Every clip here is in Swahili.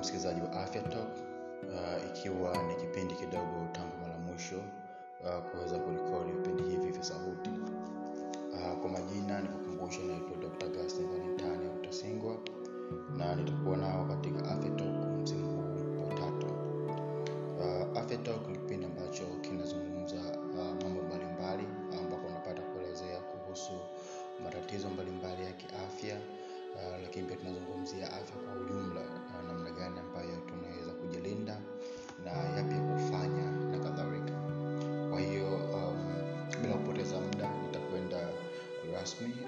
msikilizaji wa afya talk uh, ikiwa ni kipindi kidogo tangu mara mwisho uh, kuweza kurikodi vipindi hivi vya sauti. Uh, kwa majina nikukumbusha naitwa dr gastin valentani utasingwa na nitakuwa nao katika afya talk msimu rasmi uh,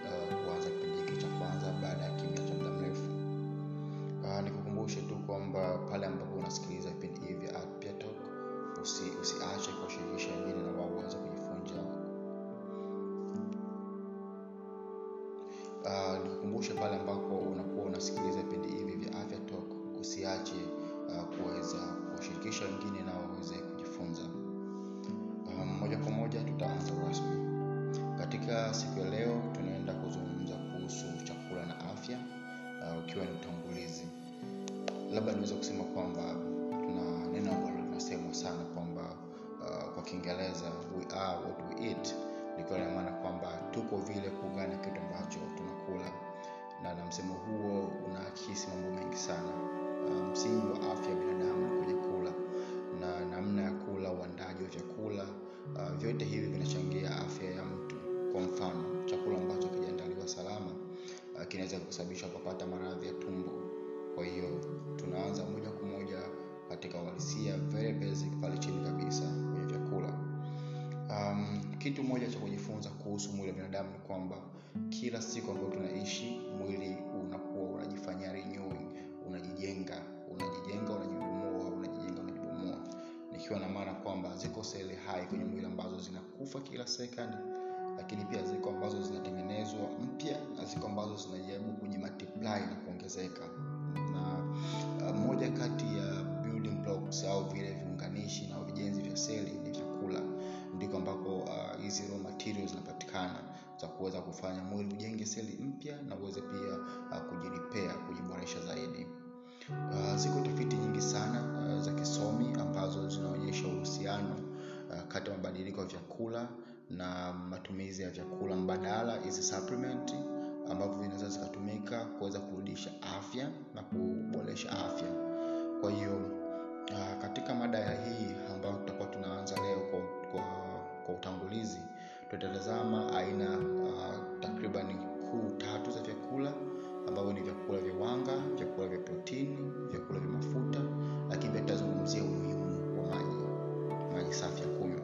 likiwa ina maana kwamba tuko vile kuungana kitu ambacho tunakula. Na na msemo huo unaakisi mambo mengi sana. Uh, msingi wa afya ya binadamu ni kwenye kula. Na namna ya kula uandaji wa vyakula uh, vyote hivi vinachangia afya ya mtu. Kwa mfano chakula ambacho kijaandaliwa salama uh, kinaweza kusababisha kupata maradhi ya tumbo. Kwa hiyo tunaanza moja kwa moja katika uhalisia pale chini kabisa kitu moja cha kujifunza kuhusu mwili wa binadamu ni kwamba kila siku ambayo tunaishi mwili unakuwa unajifanyia renewing unajijenga unajijenga unajibomoa unajijenga unajibomoa nikiwa na maana kwamba ziko seli hai kwenye mwili ambazo zinakufa kila second lakini pia ziko ambazo zinatengenezwa mpya na ziko ambazo zinajaribu kujimultiply na kuongezeka. Na uh, moja kati ya building blocks au vile za kuweza kufanya mwili ujenge seli mpya na uweze pia uh, kujiripea kujiboresha zaidi. Uh, ziko tafiti nyingi sana uh, za kisomi ambazo zinaonyesha uhusiano uh, kati ya mabadiliko ya vyakula na matumizi ya vyakula mbadala supplement ambavyo vinaweza zikatumika kuweza kurudisha afya na kuboresha afya. Kwa hiyo uh, katika mada ya hii ambayo tutakuwa tunaanza leo kwa, kwa, kwa utangulizi tutatazama aina uh, takribani kuu tatu za vyakula ambavyo ni vyakula vya wanga vyakula vya protini vyakula vya mafuta lakini pia tutazungumzia umuhimu wa maji maji safi ya kunywa.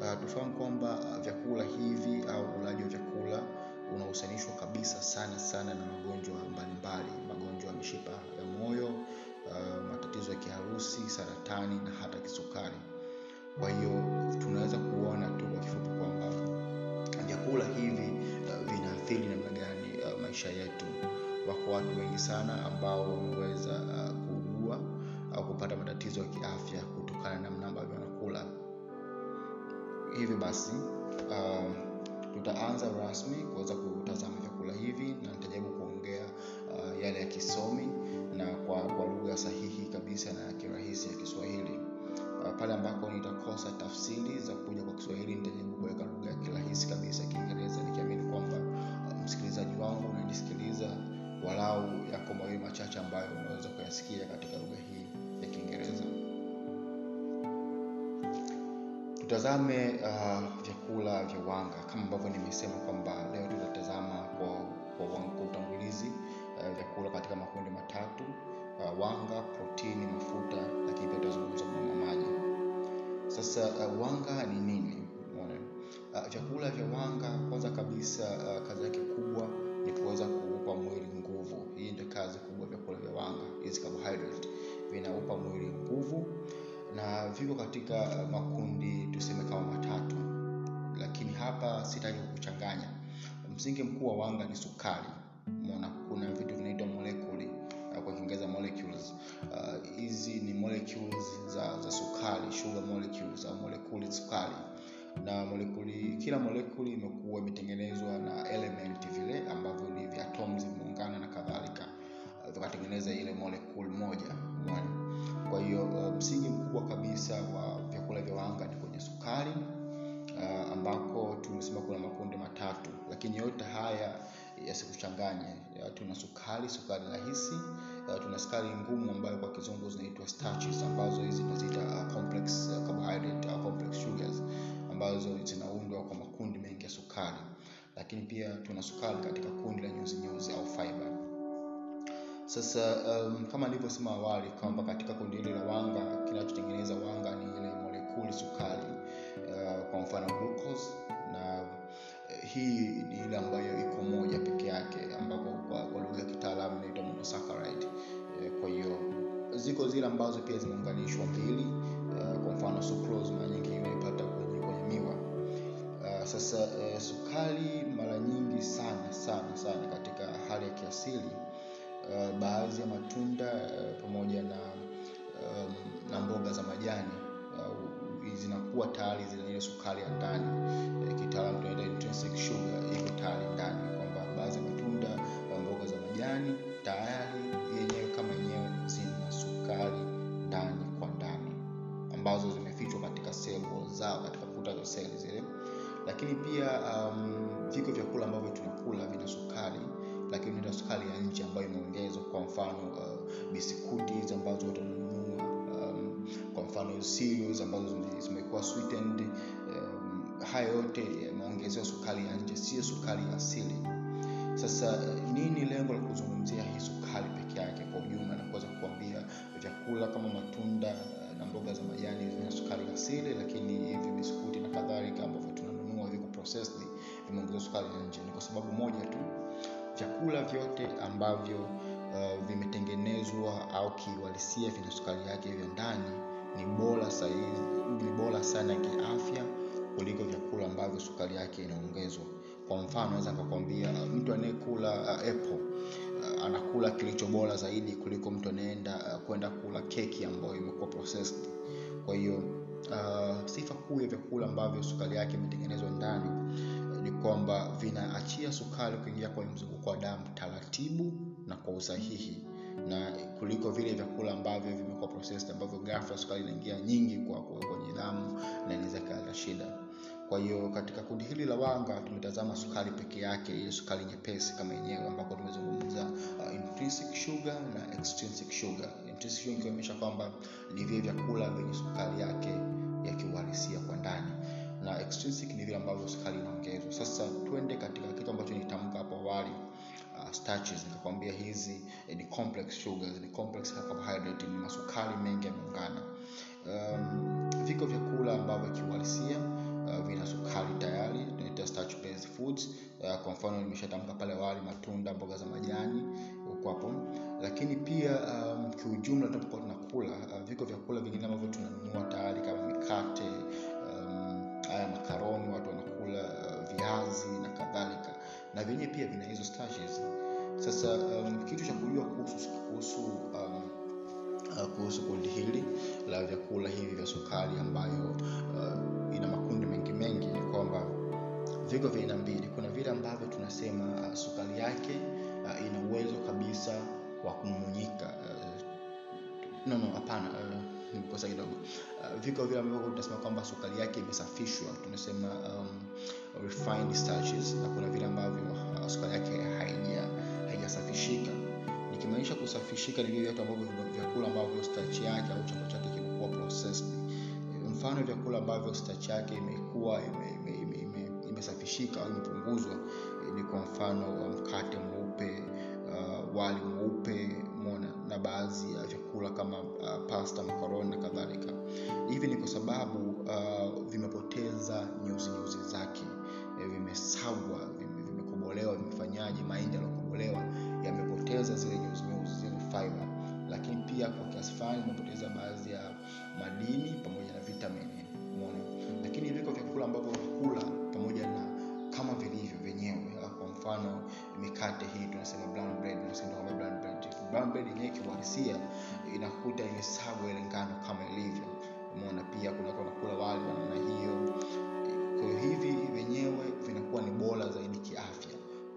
Uh, tufahamu kwamba uh, vyakula hivi au ulaji wa vyakula unahusanishwa kabisa sana sana na magonjwa mbalimbali magonjwa ya mishipa ya moyo uh, matatizo ya kiharusi saratani na hata kisukari. Kwa hiyo tunaweza kuona tu kwa kifupi vyakula hivi uh, vinaathiri namna gani uh, maisha yetu? Wako watu wengi sana ambao wameweza uh, kuugua au kupata matatizo ya kiafya kutokana na namna ambavyo wanakula. Hivyo basi uh, tutaanza rasmi kuweza kutazama vyakula hivi na nitajaribu kuongea uh, yale ya kisomi na kwa, kwa lugha sahihi kabisa na kirahisi ya kiswahili pale ambako nitakosa tafsiri za kuja kwa kiswahili nitajaribu kuweka lugha ya kirahisi kabisa kiingereza nikiamini kwamba uh, msikilizaji wangu unanisikiliza walau yako mawili machache ambayo unaweza kuyasikia katika lugha hii ya kiingereza. Tutazame uh, vyakula vya wanga kama ambavyo nimesema kwamba leo tutatazama kwa, kwa, kwa utangulizi uh, vyakula katika makundi matatu uh, wanga protini mafuta sasa uh, wanga ni nini? Umeona? uh, vyakula vya wanga kwanza kabisa uh, kazi yake kubwa ni kuweza kuupa mwili nguvu. Hii ndio kazi kubwa vyakula vya wanga hizi carbohydrate. Vinaupa mwili nguvu na viko katika uh, makundi tuseme kama matatu. Lakini hapa sitaki kuchanganya msingi mkuu wa wanga ni sukari. Mona kuna vitu vinaitwa molekuli uh, kiingereza molecules hizi uh, ni molecules za, za sukari sugar molecules au molekuli sukari. Na molekuli kila molekuli imekuwa imetengenezwa na element vile ambavyo ni vya vimeungana na kadhalika. Vikatengeneza ile molekuli moja umeona kwa hiyo msingi msingi mkubwa kabisa wa vyakula vya wanga ni kwenye sukari uh, ambako tumesema kuna makundi matatu. Lakini yote haya yasikuchanganye. Uh, tuna sukari sukari rahisi uh, tuna sukari ngumu ambayo kwa kizungu zinaitwa starches ambazo hizi tunaziita uh, complex uh, carbohydrate au complex sugars ambazo zinaundwa kwa makundi mengi ya sukari. Lakini pia tuna sukari katika kundi la nyuzi nyuzi au fiber. Sasa um, kama nilivyosema awali kwamba katika kundi hili la wanga kinachotengeneza wanga ni ile molekuli sukari uh, kwa mfano glucose. uh, hii ni ile ambayo iko moja peke yake ambapo kwa, kwa lugha ya kitaalamu inaitwa monosaccharide. E, kwa hiyo ziko zile ambazo pia zimeunganishwa mbili e, kwa mfano sucrose mara nyingi unaipata kwenye, kwenye miwa. E, sasa e, sukari mara nyingi sana sana sana katika hali ya kiasili e, baadhi ya matunda e, pamoja na um, na mboga za majani zinakuwa tayari zina ile sukari ya ndani. Uh, kitaalamu iko tayari ndani. Kwamba baadhi ya matunda mboga za majani tayari yenyewe kama yenyewe zina sukari ndani kwa ndani. Ambazo zimefichwa katika sehemu zao katika kuta za seli zile. Lakini pia um, viko vyakula ambavyo tunakula vina sukari lakini vina sukari ya nje ambayo imeongezwa kwa mfano uh, bisikuti ambazo utanunua kwa mfano cereals ambazo zimekuwa sweetened um, haya yote yameongezewa sukari ya nje sio sukari asili. Sasa nini lengo la kuzungumzia hii sukari peke yake kwa ujumla na kuweza kuambia vyakula kama matunda na mboga za majani zina sukari asili lakini hivi biskuti na kadhalika ambavyo tunanunua viko processed vimeongezwa sukari ya nje? Ni kwa sababu moja tu vyakula vyote ambavyo uh, vimetengenezwa au kiuhalisia vina sukari yake vya ndani ni bora ni bora sana kiafya kuliko vyakula ambavyo sukari yake inaongezwa. Kwa mfano naweza nikakwambia uh, mtu anayekula uh, apple uh, anakula kilicho bora zaidi kuliko mtu anayeenda uh, kwenda kula keki ambayo imekuwa processed. Kwa hiyo uh, sifa kuu ya vyakula ambavyo sukari yake imetengenezwa ndani uh, ni kwamba vinaachia sukari kuingia kwenye mzunguko wa damu taratibu na kwa usahihi na kuliko vile vyakula ambavyo vimekuwa processed ambavyo ghafla sukari inaingia nyingi kwa, kwenye damu na inaweza ikaleta shida. Kwa hiyo katika kundi hili la wanga tumetazama sukari peke yake ile sukari nyepesi kama yenyewe ambako tumezungumza uh, intrinsic sugar na extrinsic sugar. Intrinsic sugar ikionyesha kwamba ni vile vyakula vyenye sukari yake ya kiuhalisia kwa ndani na extrinsic ni vile ambavyo sukari inaongezwa. Sasa twende katika kitu ambacho nitamka hapo awali starches. Nikakwambia hizi eh, ni complex sugars ni complex carbohydrate ni masukari mengi yameungana. Um, viko vyakula ambavyo kiuhalisia uh, vina sukari tayari tunaita starch based foods. Uh, kwa mfano nimeshatamka pale wali matunda mboga za majani huko hapo. Lakini pia um, kiujumla tunapokuwa tunakula uh, viko vyakula vingine ambavyo tunanunua tayari kama mikate um, makaroni watu wanakula uh, viazi na kadhalika. Na vyenyewe pia vina hizo starches sasa um, kitu cha kujua kuhusu kuhusu um, uh, kuhusu kundi hili la vyakula hivi vya sukari ambayo uh, ina makundi mengi mengi ni kwamba viko vya aina mbili. Kuna vile ambavyo tunasema uh, sukari yake uh, ina uwezo kabisa wa kumunyika uh, no hapana uh, nikosa kidogo. Uh, viko vile ambavyo tunasema kwamba sukari yake imesafishwa tunasema um, refined starches na kuna vile ambavyo uh, sukari yake haija haijasafishika. Nikimaanisha kusafishika ni vile vitu ambavyo vyakula ambavyo starch yake au chombo chake kimekuwa mfano vyakula ambavyo starch yake imekuwa imesafishika ime, ime, ime au imepunguzwa ni kwa mfano mkate mweupe uh, wali mweupe mona na baadhi ya vyakula kama uh, pasta makaroni na kadhalika. Hivi ni kwa sababu uh, vimepoteza nyuzi nyuzi zake. E, vimesagwa vime, vimekobolewa vimefanyaje mahindi yaliokobolewa yamepoteza zile nyuzi nyuzi zile fiber. Lakini pia kwa kiasi fulani imepoteza baadhi ya madini pamoja na vitamini umeona? Lakini viko vyakula ambavyo kula pamoja na kama vilivyo vyenyewe. Kwa mfano mikate hii tunasema brown yenyewe kiuhalisia inakuta imesagwa ile ngano kama ilivyo. Umeona pia kuna watu wanakula wali hiyo. Kwa hivi vyenyewe vinakuwa ni bora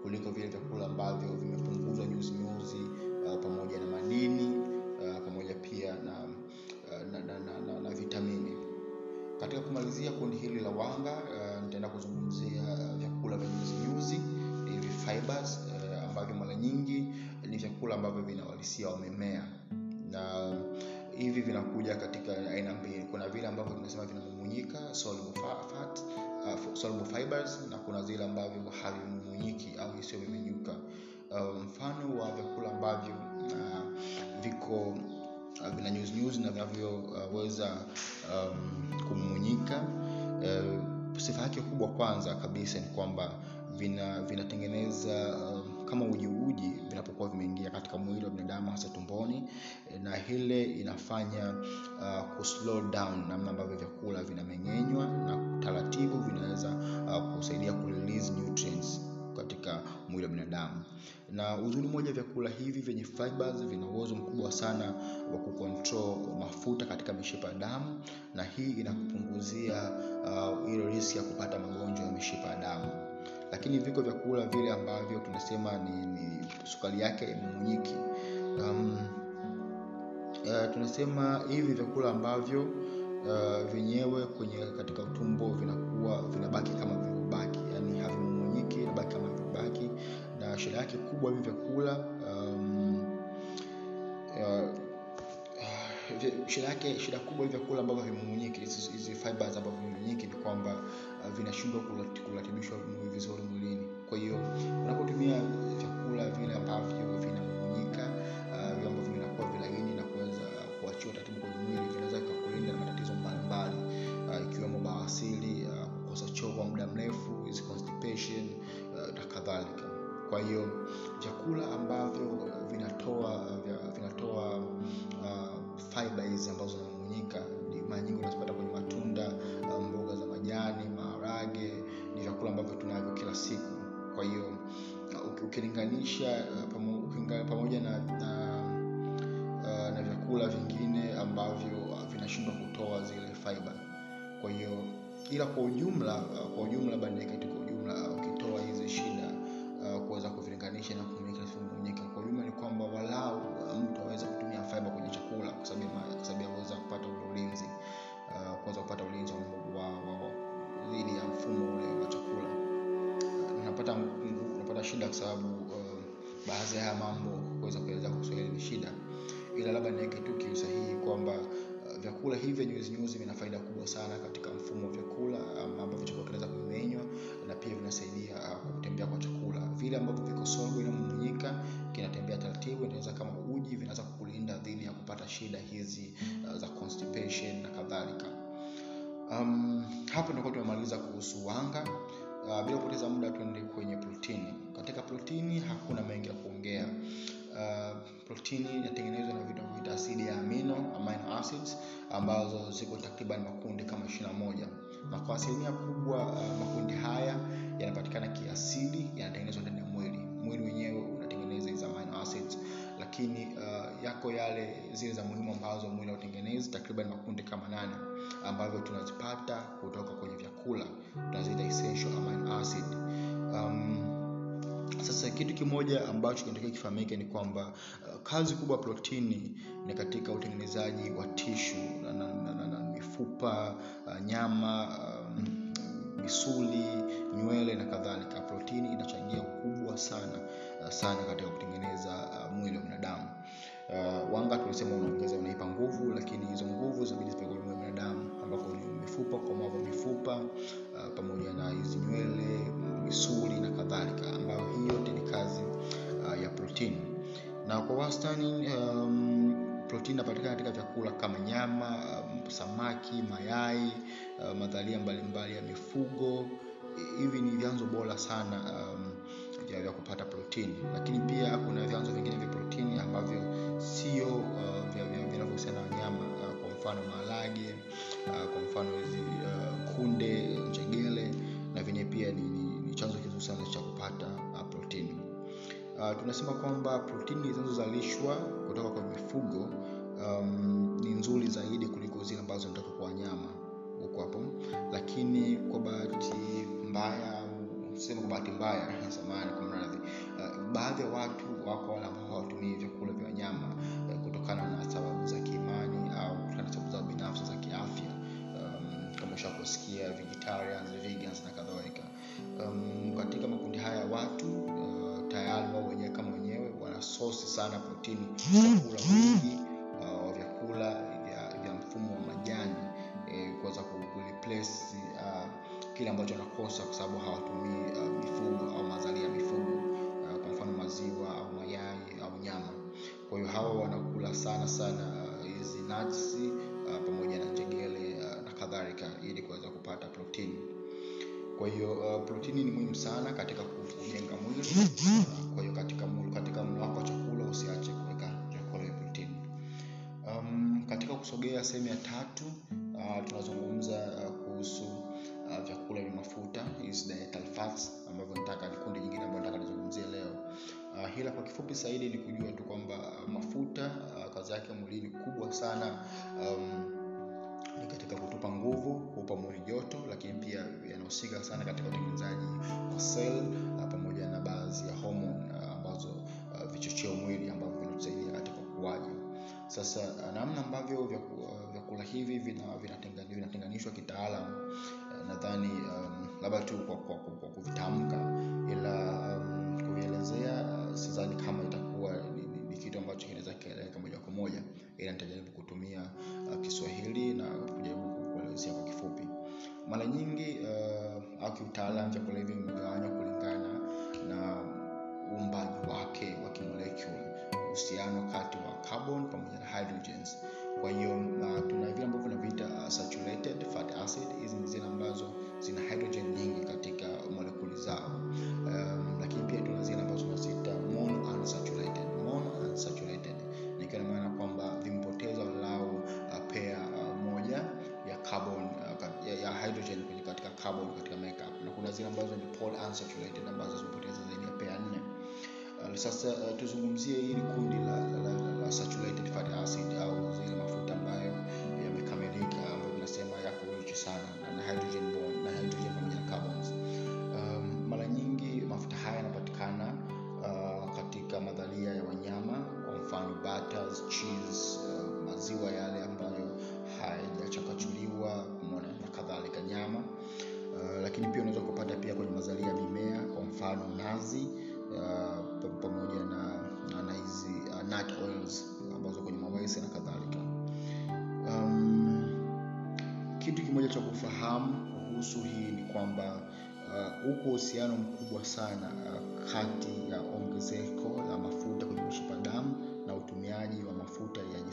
kuliko vile vyakula ambavyo vimepunguzwa nyuzinyuzi uh, pamoja na madini uh, pamoja pia na, uh, na, na, na, na, na vitamini. Katika kumalizia kundi hili la wanga uh, nitaenda kuzungumzia uh, vyakula vya nyuzinyuzi hivi fibers uh, ambavyo mara nyingi ni vyakula ambavyo vinawalisia wamemea na uh, hivi vinakuja katika aina mbili. Kuna vile ambavyo tunasema vinamumunyika soluble fat, uh, soluble na kuna zile ambavyo havimumunyiki au isiyomimenyuka uh, mfano wa vyakula ambavyo uh, viko uh, vina nyuzinyuzi na vinavyoweza uh, um, kumumunyika uh, sifa yake kubwa kwanza kabisa ni kwamba vina vinatengeneza um, kama ujiuji vinapokuwa vimeingia katika mwili wa binadamu hasa tumboni na hile inafanya uh, kuslow down namna ambavyo vyakula vinameng'enywa na taratibu vinaweza uh, kusaidia kurelease nutrients katika mwili wa binadamu. Na uzuri mmoja vyakula hivi vyenye fibers vina uwezo mkubwa sana wa kukontrol mafuta katika mishipa ya damu na hii inakupunguzia uh, ile riski ya kupata magonjwa ya mishipa ya damu lakini viko vyakula vile ambavyo tunasema ni, ni sukari yake mumunyiki um, uh, tunasema hivi vyakula ambavyo uh, vyenyewe kwenye katika utumbo vinakuwa vinabaki kama vilivyobaki. Yani havimumunyiki inabaki kama vilivyobaki. Na shida yake kubwa hivi vyakula um, uh, shida yake shida kubwa ya vyakula ambavyo havimumunyiki hizi fibers ambavyo havimumunyiki ni kwamba uh, vinashindwa kuratibishwa vizuri mwilini. Kwa hiyo unapotumia vyakula vile ambavyo vinamumunyika uh, vile ambavyo vinakuwa vilaini na kuweza kuachiwa taratibu kwenye mwili vinaweza vikakulinda na matatizo mbalimbali uh, ikiwemo bawasili uh, choo kwa muda mrefu hizi constipation uh, na kadhalika. Kwa hiyo vyakula ambavyo vinatoa vinatoa uh, fiber hizi ambazo zinamumunyika mara nyingi unazipata kwenye matunda uh, mboga za majani maharage ni vyakula ambavyo tunavyo kila siku. Kwa hiyo uh, ukilinganisha uh, pamoja na, na, uh, na vyakula vingine ambavyo vinashindwa kutoa zile fiber. Kwa hiyo ila kwa ujumla kwa ujumla bandekati kwa ujumla ukitoa hizi shida kuweza kuvilinganisha na kumumunyika kwa ujumla ni kwamba walau kwa sababu ya kuweza kupata ulinzi uh, kuweza kupata ulinzi wa, dhidi ya mfumo ule wa chakula. Uh, unapata unapata shida kwa sababu uh, baadhi ya haya mambo kuweza kueleza kwa ni shida. Ila labda niweke tu kiusahihi kwamba vyakula hivi nyuzi vina faida kubwa sana katika mfumo wa vyakula um, ambavyo chakula kinaweza kumenywa na pia vinasaidia uh, kutembea kwa chakula. Vile ambavyo viko solid inamumunyika kinatembea taratibu inaweza kama uji vinaweza shida hizi uh, za constipation na kadhalika. Um, hapa tunakuwa tumemaliza kuhusu wanga. Uh, bila kupoteza muda tuende kwenye protini. Katika protini hakuna mengi ya kuongea. Uh, protini inatengenezwa na vitu vita asidi ya amino amino acids ambazo ziko takriban makundi kama 21 na kwa asilimia kubwa uh, makundi haya yanapatikana kiasili yanatengenezwa ndani ya mwili. Mwili wenyewe unatengeneza hizi amino acids lakini uh, yako yale zile za muhimu ambazo mwili hautengenezi takriban makundi kama nane ambavyo tunazipata kutoka kwenye vyakula. Tunaziita um, sasa kitu kimoja ambacho kinatakiwa kifahamike ni kwamba uh, kazi kubwa protini ni katika utengenezaji wa tishu na, na, na, na, na mifupa uh, nyama um, misuli nywele na kadhalika. Protini inachangia ukubwa sana uh, sana katika kutengeneza uh, mwili wa binadamu. Uh, wanga tulisema unaongeza unaipa nguvu lakini hizo nguvu zinabidi zipelekwe kwenye binadamu ambako ni mifupa ukomavu mifupa uh, pamoja na hizi nywele misuli na kadhalika ambayo hii yote ni kazi uh, ya protini. Na kwa wastani um, protini inapatikana katika vyakula kama nyama um, samaki mayai uh, madhalia mbalimbali ya mifugo. Hivi ni vyanzo bora sana um, vya, vya kupata protini lakini pia kuna vyanzo vingine vya protini ambavyo sio uh, vinavyohusiana na wanyama uh, kwa mfano maharage uh, kwa mfano hizi uh, kunde njegele na vyenye pia ni, ni, ni chanzo kizuri sana cha kupata uh, protini uh, tunasema kwamba protini zinazozalishwa kutoka kwa mifugo um, ni nzuri zaidi kuliko zile ambazo zinatoka kwa wanyama huko hapo. Lakini kwa bahati mbaya sema kwa bahati mbaya samani kwa mradhi uh, baadhi ya watu wako wale ambao hawatumii vyakula vya wanyama uh, kutokana na sababu za kiimani au kutokana na sababu zao binafsi za kiafya. Um, kama ushakusikia vegetarians vegans na kadhalika. Um, katika makundi haya ya watu sosi sana protini chakula mwingi uh, wa vyakula vya, mfumo wa majani eh, kuweza ku- kureplace uh, kile ambacho wanakosa kwa sababu hawatumii uh, mifugo au mazali ya mifugo uh, kwa mfano maziwa au mayai au nyama. Kwa hiyo hawa wanakula sana sana uh, hizi uh, pamoja na njegele uh, na kadhalika ili kuweza kupata protini. Kwa hiyo uh, protini ni muhimu sana katika kujenga mwili uh, katika sehemu ya tatu uh, tunazungumza uh, kuhusu uh, vyakula vya mafuta. Ambavyo nataka kundi jingine ambayo nataka nizungumzie leo. Uh, hila kwa kifupi zaidi ni kujua tu kwamba uh, mafuta uh, kazi yake mwilini kubwa sana um, ni katika kutupa nguvu kuupa mwili joto lakini pia yanahusika sana katika utengenezaji wa sel uh, pamoja na baadhi ya homon sasa uh, namna ambavyo uh, vyakula hivi vina- vinatengani- vinatenganishwa kitaalam uh, nadhani um, labda tu kwa, kwa, kwa, kwa kuvitamka ila um, kuvielezea sidhani kama itakuwa ni, ni, ni kitu ambacho kinaweza kieleweka moja kwa moja ila nitajaribu kutumia uh, kiswahili na kujaribu kuelezea kwa kifupi. Mara nyingi uh, au kiutaalam vyakula hivi vimegawanywa kulingana na uumbaji wake wa kimolecule uhusiano kati wa carbon pamoja na hydrogens. Kwa hiyo uh, tuna vile ambavyo tunaviita uh, saturated fat acid. Hizi ni zile ambazo zina hydrogen nyingi katika molekuli zao. Um, lakini pia tuna zile ambazo tunaziita monounsaturated. Monounsaturated. Nikiwa na maana kwamba vimepoteza walau uh, pea uh, moja ya carbon uh, ya, ya hydrogen katika carbon katika makeup. Na kuna zile ambazo ni polyunsaturated ambazo sasa uh, tuzungumzie hili kundi la, la, la, la, la saturated fatty acid au zile mafuta ambayo yamekamilika ambayo tunasema yako rich sana na, hydrogen bond na hydrogen pamoja na carbons. Um, mara nyingi mafuta haya yanapatikana uh, katika madhalia ya wanyama kwa mfano butters, cheese, uh, maziwa yale ambayo hayajachakachuliwa na kadhalika nyama. Uh, lakini pia unaweza kupata pia kwenye mazalia ya mimea kwa mfano nazi uh, pamoja na hizi uh, oils ambazo kwenye mawese na kadhalika. Um, kitu kimoja cha kufahamu kuhusu hii ni kwamba uh, uko uhusiano mkubwa sana uh, kati ya ongezeko la mafuta kwenye mishipa damu na utumiaji wa mafuta ya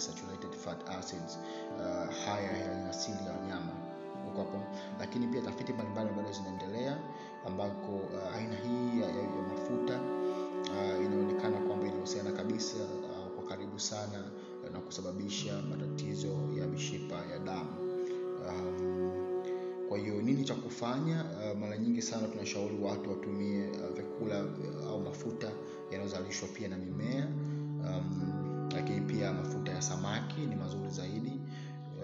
fat acids uh, haya ya asili ya wanyama. Hapo? Lakini pia tafiti mbalimbali bado zinaendelea ambako uh, aina hii ya, ya, ya mafuta uh, inaonekana kwamba inahusiana kabisa uh, kwa karibu sana uh, na kusababisha matatizo ya mishipa ya damu. Um, kwa hiyo nini cha kufanya? Uh, mara nyingi sana tunashauri watu watumie uh, vyakula uh, au mafuta yanayozalishwa pia na mimea. Um, lakini pia mafuta ya samaki ni mazuri zaidi.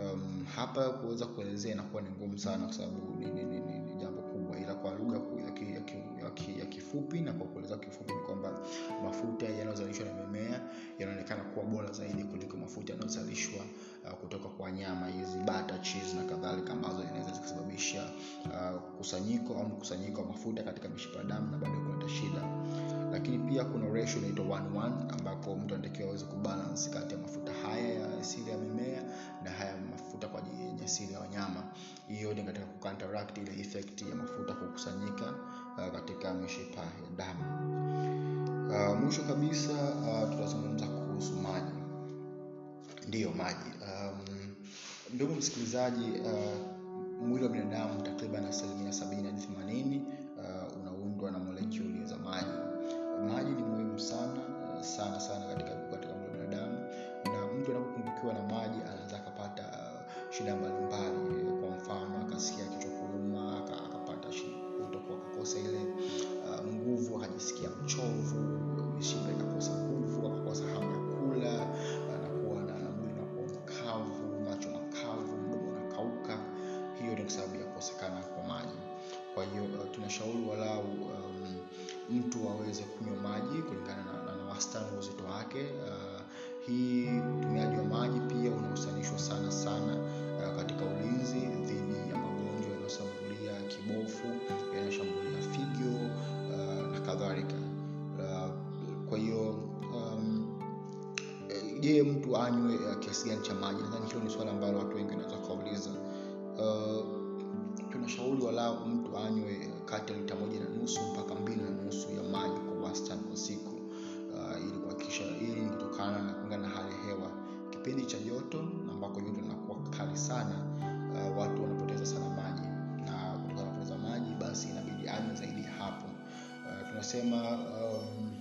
Um, hapa kuweza kuelezea inakuwa ni ngumu sana kwa sababu ni, ni, ni, ni, kifupi na kwa kueleza kifupi ni kwamba mafuta yanayozalishwa na mimea yanaonekana kuwa bora zaidi kuliko mafuta yanayozalishwa uh, kutoka kwa nyama hizi bata cheese na kadhalika ambazo inaweza zikasababisha uh, kusanyiko au mkusanyiko wa mafuta katika mishipa damu na baadaye kuleta shida. Lakini pia kuna ratio inaitwa 1:1 ambapo mtu anatakiwa aweze kubalance kati ya mafuta haya ya asili ya mimea na haya mafuta kwa ajili ya asili ya wanyama. Hiyo ni katika kucounteract ile effect ya mafuta kukusanyika uh, katika mishipa ya damu. Uh, mwisho kabisa uh, tutazungumza kuhusu maji. Ndiyo maji. Um, ndugu msikilizaji uh, mwili wa binadamu takriban asilimia sabini hadi themanini uh, unaundwa na molekuli za maji. Maji ni muhimu sana uh, sana sana katika katika mwili wa binadamu. Na mtu anapopungukiwa na maji anaweza akapata uh, shida mbalimbali wastani wa uzito wake. Uh, hii utumiaji wa maji pia unahusanishwa sana sana uh, katika ulinzi dhidi ya magonjwa yanayoshambulia kibofu yanayoshambulia figo uh, na kadhalika. Uh, kwa hiyo um, je mtu anywe uh, kiasi gani cha maji? Nadhani hilo ni swala ambalo watu wengi wanaweza kauliza uh, tunashauri walau mtu anywe kati ya lita moja na nusu mpaka mbili na nusu ya maji kwa wastani kwa siku ili kuhakikisha ili ni kutokana na na hali ya hewa. Kipindi cha joto ambako joto linakuwa kali sana uh, watu wanapoteza sana maji. Na kutokana kupoteza maji basi inabidi anywe zaidi hapo. Uh, tunasema um,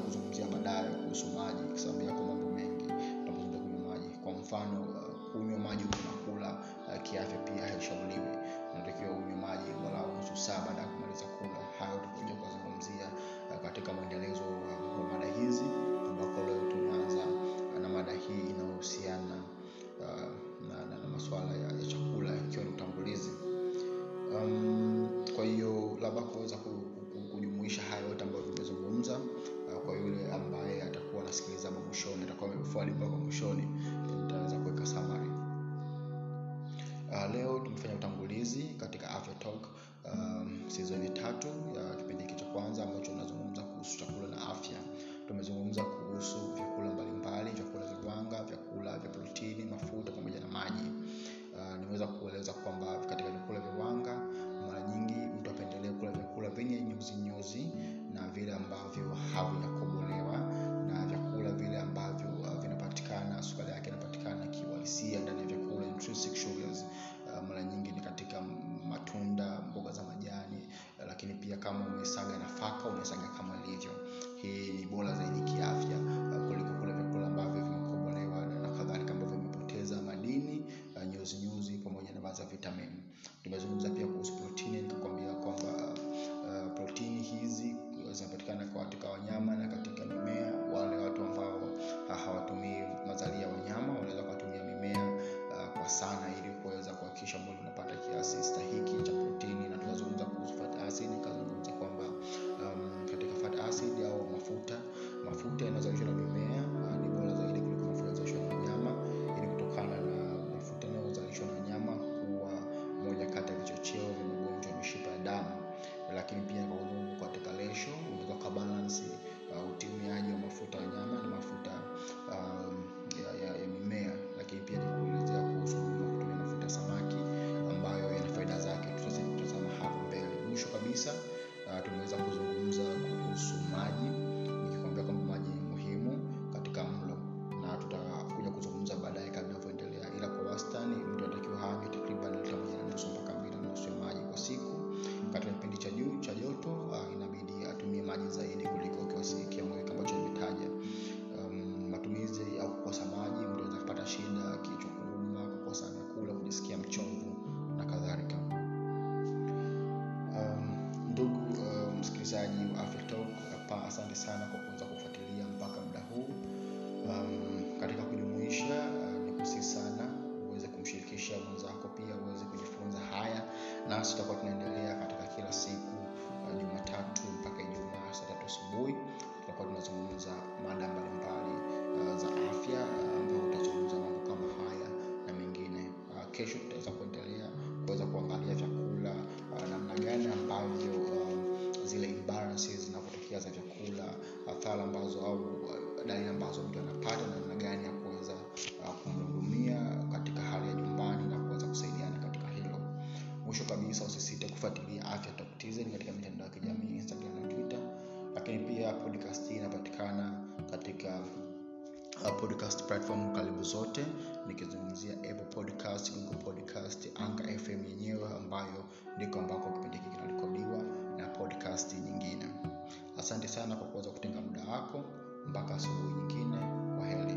kuzungumzia baadaye kuhusu maji kwa sababu yako mambo mengi. Tunapozungumzia kunywa maji kwa mfano uh, maji unakula uh, kiafya pia haishauriwi unatakiwa unywe maji walau nusu saa baada ya kumaliza kula. Hayo tutakuja kuzungumzia uh, katika mwendelezo wa, uh, mada hizi mada hii inayohusiana uh, na, na, na masuala ya, ya chakula ikiwa ni utangulizi. Um, kwa hiyo labda kuweza ku- ku- kujumuisha haya yote ambayo tumezungumza uh, kwa yule ambaye atakuwa anasikiliza hapo mwishoni atakuwa amefuadi mpaka mwishoni nitaweza kuweka summary. Uh, leo tumefanya utangulizi katika afya talk um, sizoni tatu ya kipindi hiki cha kwanza ambacho tunazungumza kuhusu chakula na afya. Tumezungumza kuhusu vyakula mbalimbali sana sana kwa kuweza kufuatilia mpaka muda huu. Um, katika kujumuisha uh, ni kusihi sana uweze kumshirikisha mwenzako pia uweze kujifunza haya. Nasi tutakuwa tunaendelea katika kila siku uh, jumatatu mpaka ijumaa saa tatu asubuhi. Tutakuwa tunazungumza mada mbalimbali uh, za afya uh, ambayo utazungumza mambo kama haya na mengine. Uh, kesho tutaweza kuendelea kuweza kuangalia vyakula uh, namna gani ambavyo um, zile imbalances za vyakula athari ambazo au uh, dalili ambazo mtu anapata na namna gani ya kuweza uh, kumhudumia katika hali ya nyumbani na kuweza kusaidiana katika hilo. Mwisho kabisa usisite kufuatilia afya TZ katika mitandao ya kijamii instagram na twitter. Lakini pia podcast hii inapatikana katika uh, podcast platform karibu zote nikizungumzia apple podcast google podcast anga fm yenyewe ambayo ndiko ambako kipindi hiki kinarekodiwa. na podcast nyingine. Asante sana kwa kuweza kutenga muda wako mpaka asubuhi nyingine. Kwa heri